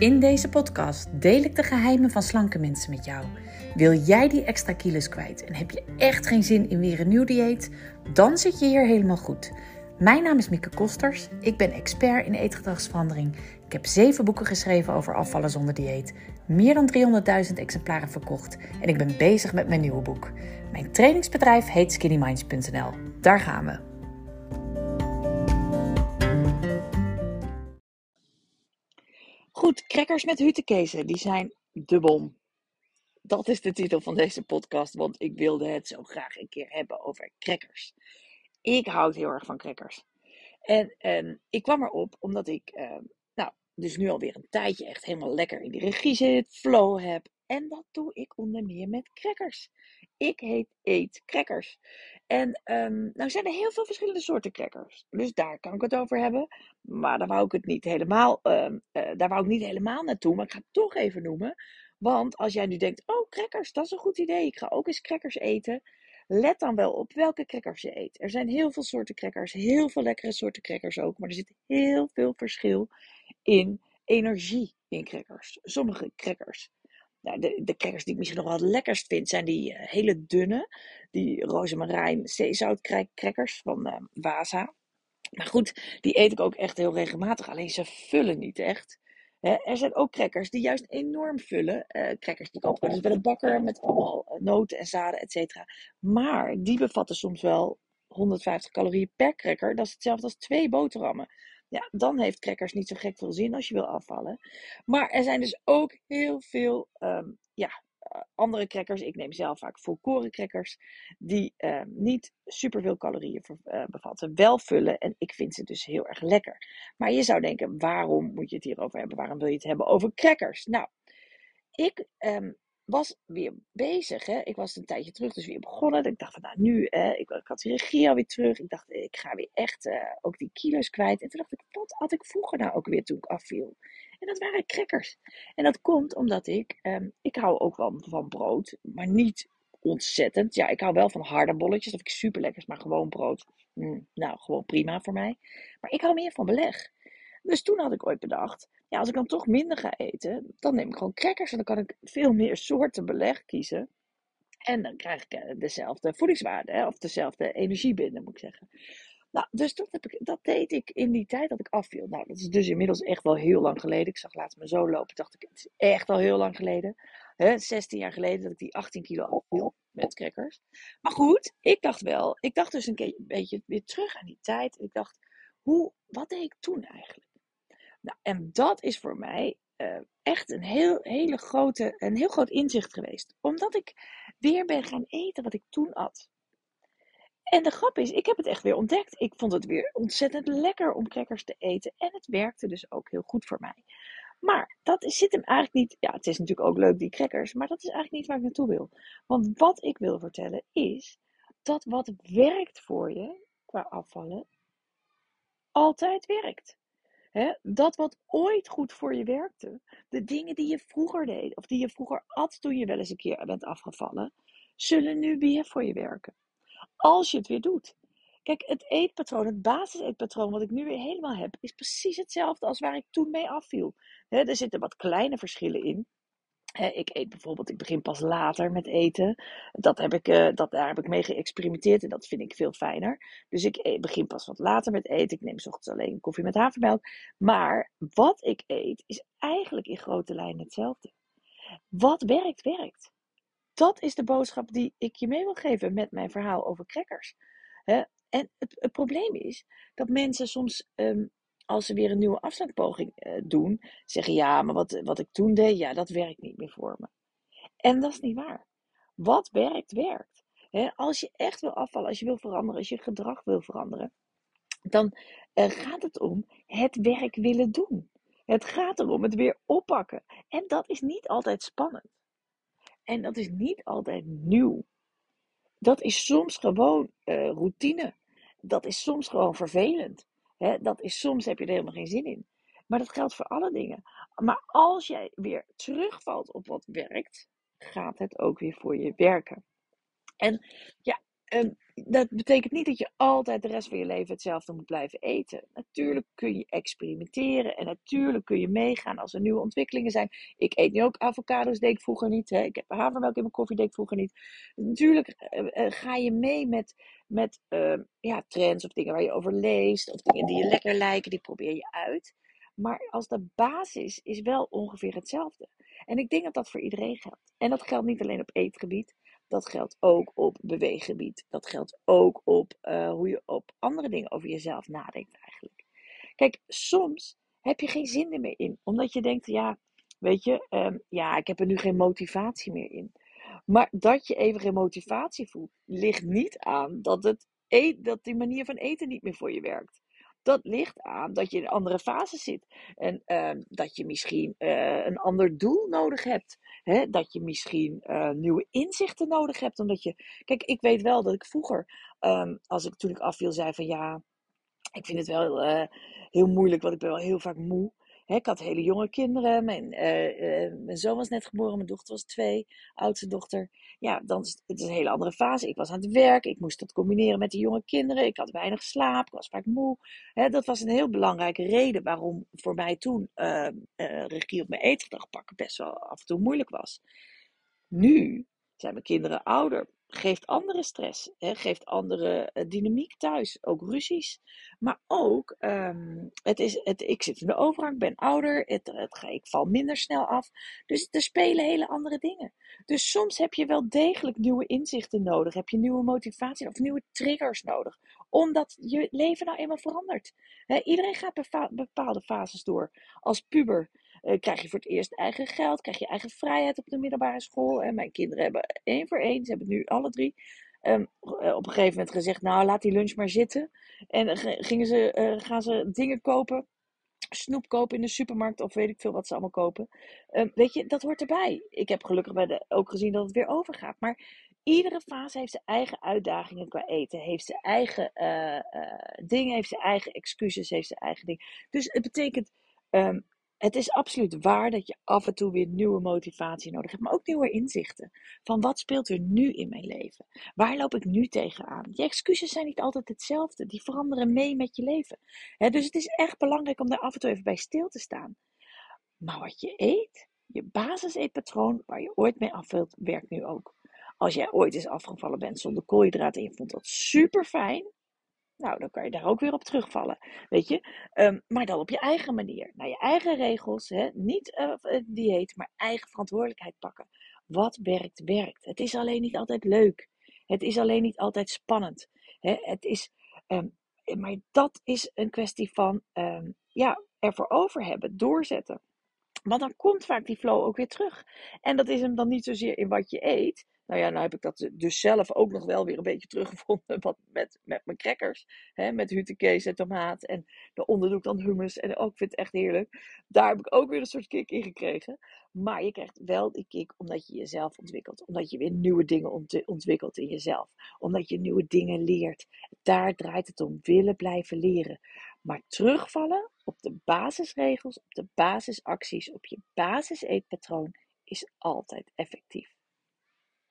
In deze podcast deel ik de geheimen van slanke mensen met jou. Wil jij die extra kilo's kwijt en heb je echt geen zin in weer een nieuw dieet? Dan zit je hier helemaal goed. Mijn naam is Mieke Kosters. Ik ben expert in eetgedragsverandering. Ik heb zeven boeken geschreven over afvallen zonder dieet. Meer dan 300.000 exemplaren verkocht. En ik ben bezig met mijn nieuwe boek. Mijn trainingsbedrijf heet skinnyminds.nl. Daar gaan we. Goed, crackers met hutekezen, die zijn de bom. Dat is de titel van deze podcast, want ik wilde het zo graag een keer hebben over crackers. Ik houd heel erg van crackers. En, en ik kwam erop omdat ik, eh, nou, dus nu alweer een tijdje echt helemaal lekker in die regie zit, flow heb. En dat doe ik onder meer met crackers. Ik eet crackers. En um, nou zijn er heel veel verschillende soorten crackers. Dus daar kan ik het over hebben. Maar daar wou ik het niet helemaal, um, uh, daar wou ik niet helemaal naartoe. Maar ik ga het toch even noemen. Want als jij nu denkt, oh crackers, dat is een goed idee. Ik ga ook eens crackers eten. Let dan wel op welke crackers je eet. Er zijn heel veel soorten crackers. Heel veel lekkere soorten crackers ook. Maar er zit heel veel verschil in energie in crackers. Sommige crackers nou, de, de crackers die ik misschien nog wel het lekkerst vind, zijn die uh, hele dunne. Die rozemarijn zeezoutcrackers van uh, Waza. Maar goed, die eet ik ook echt heel regelmatig. Alleen ze vullen niet echt. Hè, er zijn ook crackers die juist enorm vullen. Uh, crackers die kopen dus bij de bakker met allemaal noten en zaden, et cetera. Maar die bevatten soms wel 150 calorieën per cracker. Dat is hetzelfde als twee boterhammen. Ja, dan heeft crackers niet zo gek veel zin als je wil afvallen. Maar er zijn dus ook heel veel um, ja, andere crackers. Ik neem zelf vaak volkoren crackers. Die uh, niet superveel calorieën uh, bevatten. Wel vullen. En ik vind ze dus heel erg lekker. Maar je zou denken, waarom moet je het hierover hebben? Waarom wil je het hebben over crackers? Nou, ik um, was weer bezig. Hè. Ik was een tijdje terug dus weer begonnen. Ik dacht van nou nu, hè, ik, ik had die regie alweer terug. Ik dacht ik ga weer echt uh, ook die kilo's kwijt. En toen dacht ik, wat had ik vroeger nou ook weer toen ik afviel? En dat waren crackers. En dat komt omdat ik, um, ik hou ook wel van brood, maar niet ontzettend. Ja, ik hou wel van harde bolletjes. Dat vind ik super lekker, maar gewoon brood. Mm, nou, gewoon prima voor mij. Maar ik hou meer van beleg. Dus toen had ik ooit bedacht, ja, als ik dan toch minder ga eten, dan neem ik gewoon crackers. En dan kan ik veel meer soorten beleg kiezen. En dan krijg ik eh, dezelfde voedingswaarde, hè, of dezelfde energie binnen, moet ik zeggen. Nou, dus dat, heb ik, dat deed ik in die tijd dat ik afviel. Nou, dat is dus inmiddels echt wel heel lang geleden. Ik zag laatst me zo lopen, dacht ik, het is echt al heel lang geleden. Hè, 16 jaar geleden dat ik die 18 kilo afviel met crackers. Maar goed, ik dacht wel, ik dacht dus een, beetje weer terug aan die tijd. Ik dacht, hoe, wat deed ik toen eigenlijk? Nou, en dat is voor mij uh, echt een heel, hele grote, een heel groot inzicht geweest. Omdat ik weer ben gaan eten wat ik toen at. En de grap is, ik heb het echt weer ontdekt. Ik vond het weer ontzettend lekker om crackers te eten. En het werkte dus ook heel goed voor mij. Maar dat zit hem eigenlijk niet. Ja, het is natuurlijk ook leuk, die crackers. Maar dat is eigenlijk niet waar ik naartoe wil. Want wat ik wil vertellen is dat wat werkt voor je qua afvallen altijd werkt. Dat wat ooit goed voor je werkte, de dingen die je vroeger deed, of die je vroeger at toen je wel eens een keer bent afgevallen, zullen nu weer voor je werken. Als je het weer doet. Kijk, het eetpatroon, het basiseetpatroon wat ik nu weer helemaal heb, is precies hetzelfde als waar ik toen mee afviel. Er zitten wat kleine verschillen in ik eet bijvoorbeeld, ik begin pas later met eten. Dat heb ik, uh, dat, daar heb ik mee geëxperimenteerd en dat vind ik veel fijner. Dus ik e-, begin pas wat later met eten. Ik neem s ochtends alleen koffie met havermelk. Maar wat ik eet is eigenlijk in grote lijnen hetzelfde. Wat werkt, werkt. Dat is de boodschap die ik je mee wil geven met mijn verhaal over crackers. en het, probleem is dat mensen soms um, als ze weer een nieuwe afstandpoging uh, doen, zeggen ja, maar wat, wat ik toen deed, ja, dat werkt niet meer voor me. En dat is niet waar. Wat werkt, werkt. als je echt wil afvallen, als je wil veranderen, als je gedrag wil veranderen, dan uh, gaat het om het werk willen doen. Het gaat erom het weer oppakken. En dat is niet altijd spannend. En dat is niet altijd nieuw. Dat is soms gewoon uh, routine. Dat is soms gewoon vervelend dat is soms heb je er helemaal geen zin in. Maar dat geldt voor alle dingen. Maar als jij weer terugvalt op wat werkt, gaat het ook weer voor je werken. En ja, Um, dat betekent niet dat je altijd de rest van je leven hetzelfde moet blijven eten. Natuurlijk kun je experimenteren en natuurlijk kun je meegaan als er nieuwe ontwikkelingen zijn. Ik eet nu ook avocado's, deed ik vroeger niet. Hè? Ik heb havermelk in mijn koffie, deed ik vroeger niet. Natuurlijk uh, uh, ga je mee met, met uh, ja, trends of dingen waar je over leest of dingen die je lekker lijken, die probeer je uit. Maar als de basis is wel ongeveer hetzelfde. En ik denk dat dat voor iedereen geldt. En dat geldt niet alleen op eetgebied. Dat geldt ook op beweeggebied. Dat geldt ook op uh, hoe je op andere dingen over jezelf nadenkt eigenlijk. Kijk, soms heb je geen zin er meer in. Omdat je denkt, ja, weet je, um, ja, ik heb er nu geen motivatie meer in. Maar dat je even geen motivatie voelt, ligt niet aan dat, het eet, dat die manier van eten niet meer voor je werkt. Dat ligt aan dat je in een andere fase zit. En uh, dat je misschien uh, een ander doel nodig hebt. Hè? Dat je misschien uh, nieuwe inzichten nodig hebt. Omdat je. Kijk, ik weet wel dat ik vroeger, um, als ik toen ik afviel, zei van ja. Ik vind het wel uh, heel moeilijk, want ik ben wel heel vaak moe. Ik had hele jonge kinderen. Mijn, uh, uh, mijn zoon was net geboren, mijn dochter was twee, oudste dochter. Ja, dan is het is een hele andere fase. Ik was aan het werk, ik moest dat combineren met die jonge kinderen. Ik had weinig slaap, ik was vaak moe. Dat was een heel belangrijke reden waarom voor mij toen uh, regie op mijn eetgedrag pakken best wel af en toe moeilijk was. Nu zijn mijn kinderen ouder geeft andere stress, hè, geeft andere uh, dynamiek thuis, ook ruzies. Maar ook, um, het is, het, ik zit in de overgang, ben ouder, het, ik val minder snel af. Dus er spelen hele andere dingen. Dus soms heb je wel degelijk nieuwe inzichten nodig, heb je nieuwe motivatie of nieuwe triggers nodig, omdat je leven nou eenmaal verandert. Iedereen gaat bepaalde fases door. Als puber uh, krijg je voor het eerst eigen geld, krijg je eigen vrijheid op de middelbare school. En mijn kinderen hebben één voor één, ze hebben nu alle drie, um, op een gegeven moment gezegd, nou laat die lunch maar zitten. En gingen ze, uh, gaan ze dingen kopen, snoep kopen in de supermarkt of weet ik veel wat ze allemaal kopen. Um, weet je, dat hoort erbij. Ik heb gelukkig bij de, ook gezien dat het weer overgaat. Maar iedere fase heeft zijn eigen uitdagingen qua eten. Heeft zijn eigen uh, uh, dingen, heeft zijn eigen excuses, heeft zijn eigen dingen. Dus het betekent, um, het is absoluut waar dat je af en toe weer nieuwe motivatie nodig hebt, maar ook nieuwe inzichten. Van wat speelt er nu in mijn leven? Waar loop ik nu tegenaan? Je excuses zijn niet altijd hetzelfde, die veranderen mee met je leven. Dus het is echt belangrijk om daar af en toe even bij stil te staan. Maar wat je eet, je basiseetpatroon waar je ooit mee afvult, werkt nu ook. Als jij ooit eens afgevallen bent zonder koolhydraten en je vond dat super fijn, nou, dan kan je daar ook weer op terugvallen, weet je. Um, maar dan op je eigen manier, naar je eigen regels, hè? niet uh, dieet, maar eigen verantwoordelijkheid pakken. Wat werkt, werkt. Het is alleen niet altijd leuk. Het is alleen niet altijd spannend. Hè? Het is, um, maar dat is een kwestie van um, ja, ervoor over hebben, doorzetten. Want dan komt vaak die flow ook weer terug. En dat is hem dan niet zozeer in wat je eet, nou ja, nou heb ik dat dus zelf ook nog wel weer een beetje teruggevonden wat met, met mijn crackers. Hè, met hutekees en tomaat. En daaronder doe ik dan hummus. En ook oh, vind het echt heerlijk. Daar heb ik ook weer een soort kick in gekregen. Maar je krijgt wel die kick omdat je jezelf ontwikkelt. Omdat je weer nieuwe dingen ont ontwikkelt in jezelf. Omdat je nieuwe dingen leert. Daar draait het om. Willen blijven leren. Maar terugvallen op de basisregels, op de basisacties, op je basis eetpatroon is altijd effectief.